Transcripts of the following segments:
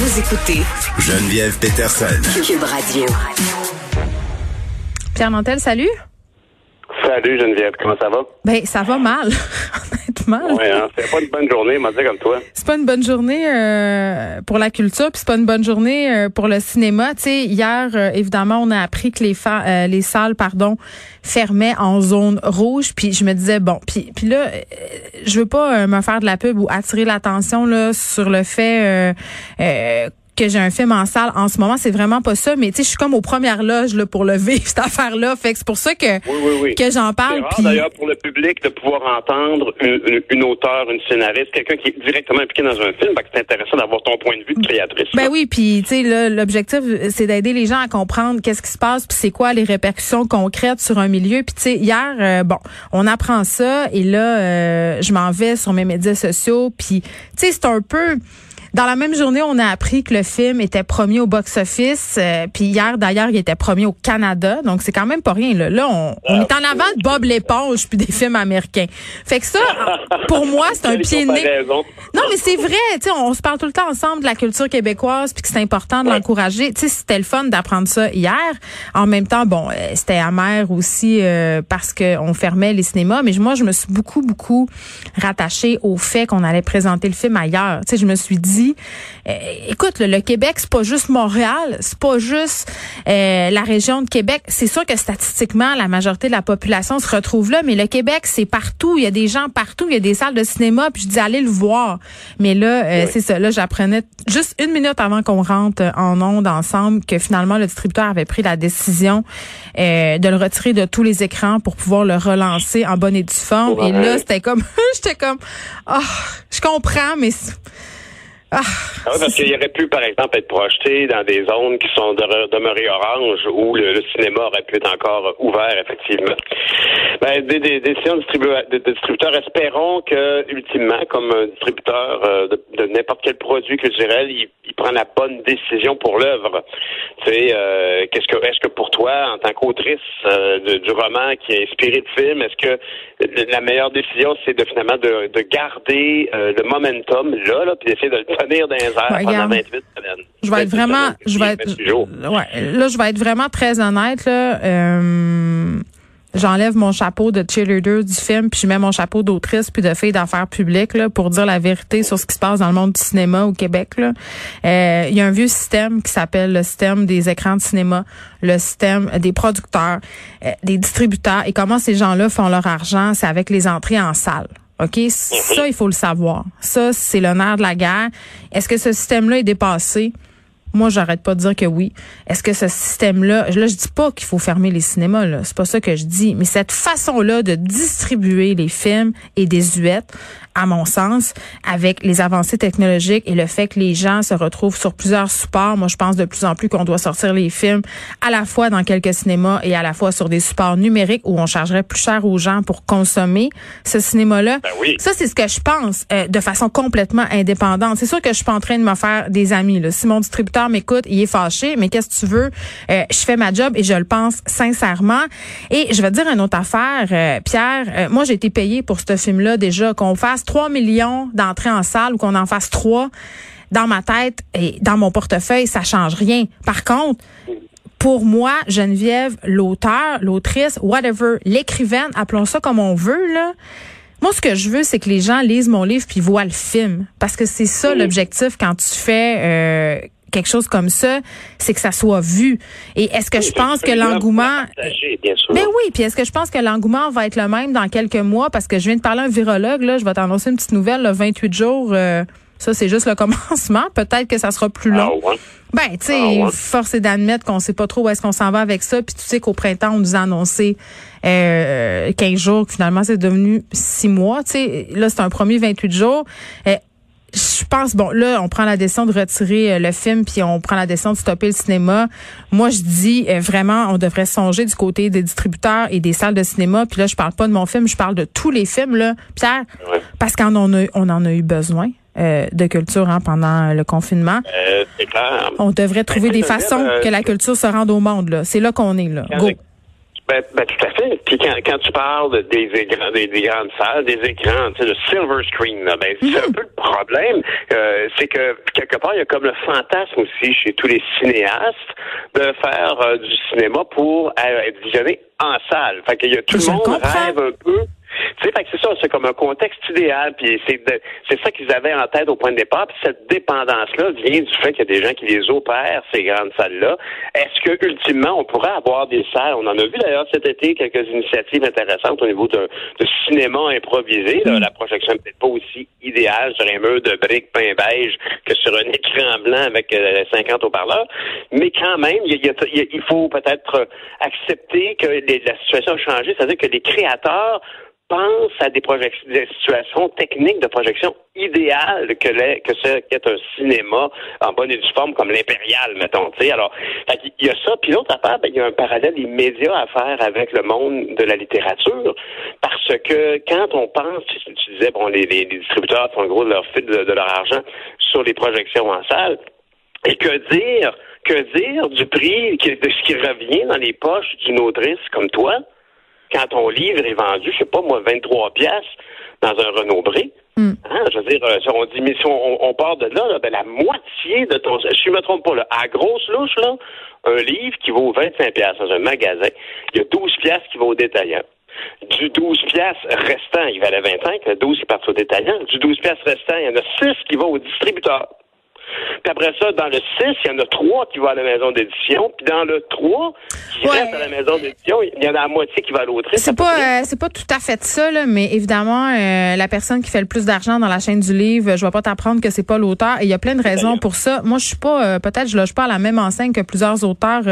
Vous écoutez Geneviève Peterson. Cube Radio. Pierre Nantel, salut. Salut Geneviève, comment ça va? Ben, ça va mal, honnêtement. Oui, hein, c'est pas une bonne journée, m'a dit comme toi. C'est pas une bonne journée euh, pour la culture, puis c'est pas une bonne journée euh, pour le cinéma. Tu sais, hier, euh, évidemment, on a appris que les, fa- euh, les salles, pardon, fermaient en zone rouge. Puis je me disais bon, puis puis là, euh, je veux pas euh, me faire de la pub ou attirer l'attention là sur le fait. Que j'ai un film en salle en ce moment, c'est vraiment pas ça, mais tu sais, je suis comme aux premières loges là pour le vivre cette affaire-là, fait que c'est pour ça que Oui, oui, oui. que j'en C'est parle. rare puis- d'ailleurs pour le public de pouvoir entendre une, une, une auteure, une scénariste, quelqu'un qui est directement impliqué dans un film. Fait que c'est intéressant d'avoir ton point de vue de créatrice. Ben là. oui, puis tu sais là, l'objectif c'est d'aider les gens à comprendre qu'est-ce qui se passe puis c'est quoi les répercussions concrètes sur un milieu. Puis tu sais hier euh, bon, on apprend ça et là euh, je m'en vais sur mes médias sociaux puis tu sais c'est un peu dans la même journée, on a appris que le film était premier au box-office. euh, puis hier, d'ailleurs, il était premier au Canada. Donc, c'est quand même pas rien. Là, là on, on est en avant de Bob l'éponge puis des films américains. Fait que ça, pour moi, c'est un pied de nez. Non, mais c'est vrai, tu sais, on se parle tout le temps ensemble de la culture québécoise puis que c'est important de Ouais. l'encourager. Tu sais, c'était le fun d'apprendre ça hier. En même temps, bon, euh, c'était amer aussi euh, parce que on fermait les cinémas, mais moi je me suis beaucoup beaucoup rattachée au fait qu'on allait présenter le film ailleurs. Tu sais, je me suis dit euh, écoute, le, le Québec, c'est pas juste Montréal, c'est pas juste euh, la région de Québec. C'est sûr que statistiquement, la majorité de la population se retrouve là, mais le Québec, c'est partout. Il y a des gens partout. Il y a des salles de cinéma. Puis je dis allez le voir. Mais là, euh, c'est ça. Là, j'apprenais juste une minute avant qu'on rentre en onde ensemble que finalement le distributeur avait pris la décision euh, de le retirer de tous les écrans pour pouvoir le relancer en bonne et due forme. Et là, c'était comme, j'étais comme, ah, je comprends, mais c'est- ah, Ah oui, parce qu'il aurait pu, par exemple, être projeté dans des zones qui sont de- demeurées oranges où le, cinéma aurait pu être encore ouvert, effectivement. Ben, des, des, des de, distribu- de- de distributeurs, espérons que, ultimement, comme un distributeur euh, de, de n'importe quel produit culturel, il, il prend la bonne décision pour l'œuvre. Tu sais, euh, qu'est-ce que, est-ce que pour toi, en tant qu'autrice euh, de- du roman qui a inspiré le film, est-ce que la meilleure décision, c'est de finalement de, de garder euh, le momentum là, là, puis d'essayer de le tenir dans les airs Ouais, pendant regarde. 28 semaines. Je vais être 28 vraiment, je vais être, 28 jours. ouais, là, je vais être vraiment très honnête, là. Euh, J'enlève mon chapeau de cheerleader du film, puis je mets mon chapeau d'autrice puis de fille d'affaires publiques là, pour dire la vérité sur ce qui se passe dans le monde du cinéma au Québec. là. Euh, Il y a un vieux système qui s'appelle le système des écrans de cinéma, le système des producteurs, euh, des distributeurs. Et comment ces gens-là font leur argent, c'est avec les entrées en salle. OK? Ça, il faut le savoir. Ça, c'est le nerf de la guerre. Est-ce que ce système-là est dépassé? Moi, j'arrête pas de dire que oui. Est-ce que ce système-là, là, je dis pas qu'il faut fermer les cinémas, là. C'est pas ça que je dis. Mais cette façon-là de distribuer les films est désuète, à mon sens, avec les avancées technologiques et le fait que les gens se retrouvent sur plusieurs supports. Moi, je pense de plus en plus qu'on doit sortir les films à la fois dans quelques cinémas et à la fois sur des supports numériques où on chargerait plus cher aux gens pour consommer ce cinéma-là. Ben oui. Ça, c'est ce que je pense euh, de façon complètement indépendante. C'est sûr que je suis pas en train de me faire des amis. Là. Si mon distributeur m'écoute, il est fâché, mais qu'est-ce que tu veux? Euh, je fais ma job et je le pense sincèrement. Et je vais te dire une autre affaire, euh, Pierre. Euh, moi, j'ai été payé pour ce film-là déjà. Qu'on fasse 3 millions d'entrées en salle ou qu'on en fasse 3, dans ma tête et dans mon portefeuille, ça change rien. Par contre, pour moi, Geneviève, l'auteur, l'autrice, whatever, l'écrivaine, appelons ça comme on veut, là. Moi, ce que je veux, c'est que les gens lisent mon livre puis voient le film. Parce que c'est ça l'objectif quand tu fais euh, quelque chose comme ça, c'est que ça soit vu. Et est-ce que je pense que l'engouement... Sûr. Ben oui, puis est-ce que je pense que l'engouement va être le même dans quelques mois? Parce que je viens de parler à un virologue, là, je vais t'annoncer une petite nouvelle, là, 28 jours, euh, ça c'est juste le commencement. Peut-être que ça sera plus long. Ah ouais. Ben, tu sais, Ah ouais. force est d'admettre qu'on sait pas trop où est-ce qu'on s'en va avec ça. Puis tu sais qu'au printemps, on nous a annoncé euh, 15 jours, que finalement, c'est devenu 6 mois. Tu sais, là, c'est un premier 28 jours. Euh, je pense, bon, là, on prend la décision de retirer euh, le film, puis on prend la décision de stopper le cinéma. Moi, je dis euh, vraiment, on devrait songer du côté des distributeurs et des salles de cinéma. Puis là, je parle pas de mon film, je parle de tous les films, là, Pierre, parce qu'on en a, on en a eu besoin. Euh, de culture hein, pendant le confinement. c'est clair. On devrait trouver des façons que la culture se rende au monde. Là. C'est là qu'on est. Là. Go. Ben, ben, tout à fait. Puis quand, quand tu parles des, écrans, des, grandes salles, des écrans, tu sais, le silver screen, là, ben, c'est un mhm. peu le problème. Euh, c'est que quelque part, il y a comme le fantasme aussi chez tous les cinéastes de faire euh, du cinéma pour euh, être visionné en salle. Fait qu'il y a tout le monde rêve un peu tu sais, c'est ça, c'est comme un contexte idéal, puis c'est c'est ça qu'ils avaient en tête au point de départ, puis cette dépendance-là vient du fait qu'il y a des gens qui les opèrent, ces grandes salles-là. Est-ce que, ultimement, on pourrait avoir des salles, on en a vu d'ailleurs cet été quelques initiatives intéressantes au niveau de, cinéma improvisé, mm. la projection n'est peut-être pas aussi idéale sur un mur de briques peint beige que sur un écran blanc avec 50 euh, haut-parleurs, mais quand même, il, faut peut-être accepter que la situation a changé, c'est-à-dire que les créateurs pense à des, des situations techniques de projection idéales que, les, que ce qu'est un cinéma en bonne et due forme comme l'impérial, mettons. sais. Alors, il y a ça. Puis l'autre affaire, ben, il y a un parallèle immédiat à faire avec le monde de la littérature. Parce que quand on pense, tu, disais, bon, les, distributeurs font gros de leur fil de, leur argent sur les projections en salle. Et que dire, que dire du prix, de ce qui revient dans les poches d'une autrice comme toi? Quand ton livre est vendu, je sais pas moi, 23 pièces dans un Renault Bré, hmm. hein, je veux dire, euh, on dit, mais si on, part de là, ben, la moitié de ton, si je me trompe pas, là, à grosse louche, là, un livre qui vaut 25 pièces dans un magasin, il y a 12 pièces qui vont au détaillant. Du 12 pièces restant, il valait 25, le 12 qui part au détaillant. Du 12 pièces restant, il y en a 6 qui vont au distributeur. Puis après ça, dans le 6, il y en a 3 qui vont à la maison d'édition. Puis dans le 3, qui reste à la maison d'édition, il y en a la moitié qui va à l'autre. C'est pas, euh, c'est pas tout à fait ça, là, mais évidemment, euh, la personne qui fait le plus d'argent dans la chaîne du livre, je vais pas t'apprendre que c'est pas l'auteur. Et il y a plein de raisons pour ça. Moi, je suis pas, euh, peut-être, je loge pas à la même enseigne que plusieurs auteurs,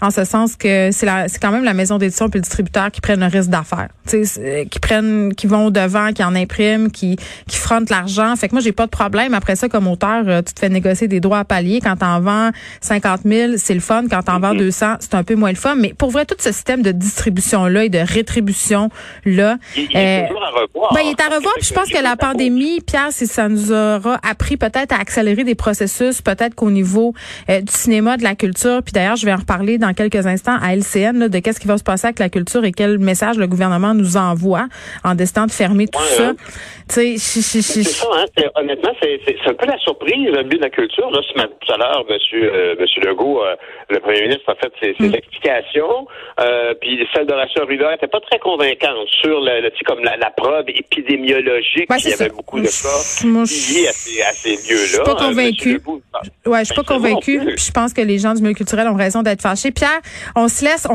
en ce sens que c'est la, c'est quand même la maison d'édition puis le distributeur qui prennent le risque d'affaires. qui prennent, qui vont au devant, qui en impriment, qui, qui frontent l'argent. Fait que moi, j'ai pas de problème. Après ça, comme auteur, tu te fais négocier des droits à palier. Quand t'en vends 50 000, c'est le fun. Quand t'en vends 200, mm-hmm. c'est un peu moins le fun. Mais pour vrai, tout ce système de distribution-là et de rétribution-là... Il, est euh, toujours à revoir. Ben, il est à revoir. Puis je pense que la pandémie, Pierre, ça nous aura appris peut-être à accélérer des processus, peut-être qu'au niveau euh, du cinéma, de la culture, puis d'ailleurs, je vais en reparler dans quelques instants à LCN, de qu'est-ce qui va se passer avec la culture et quel message le gouvernement nous envoie en décidant de fermer tout ça. Hein. C'est ça, hein, honnêtement, c'est un peu la surprise, le de la culture Là, tout à l'heure, Monsieur, euh, Monsieur Legault, euh, le Premier ministre, a fait ses, mm. explications. Euh, puis celle d'Horacio Arruda n'était pas très convaincante sur le, le comme la, la, preuve épidémiologique. Il y avait beaucoup de cas liés à ces, à ces lieux-là. Je suis pas convaincu. ouais, je suis pas convaincu. je pense que les gens du milieu culturel ont raison d'être fâchés. Pierre, on se laisse.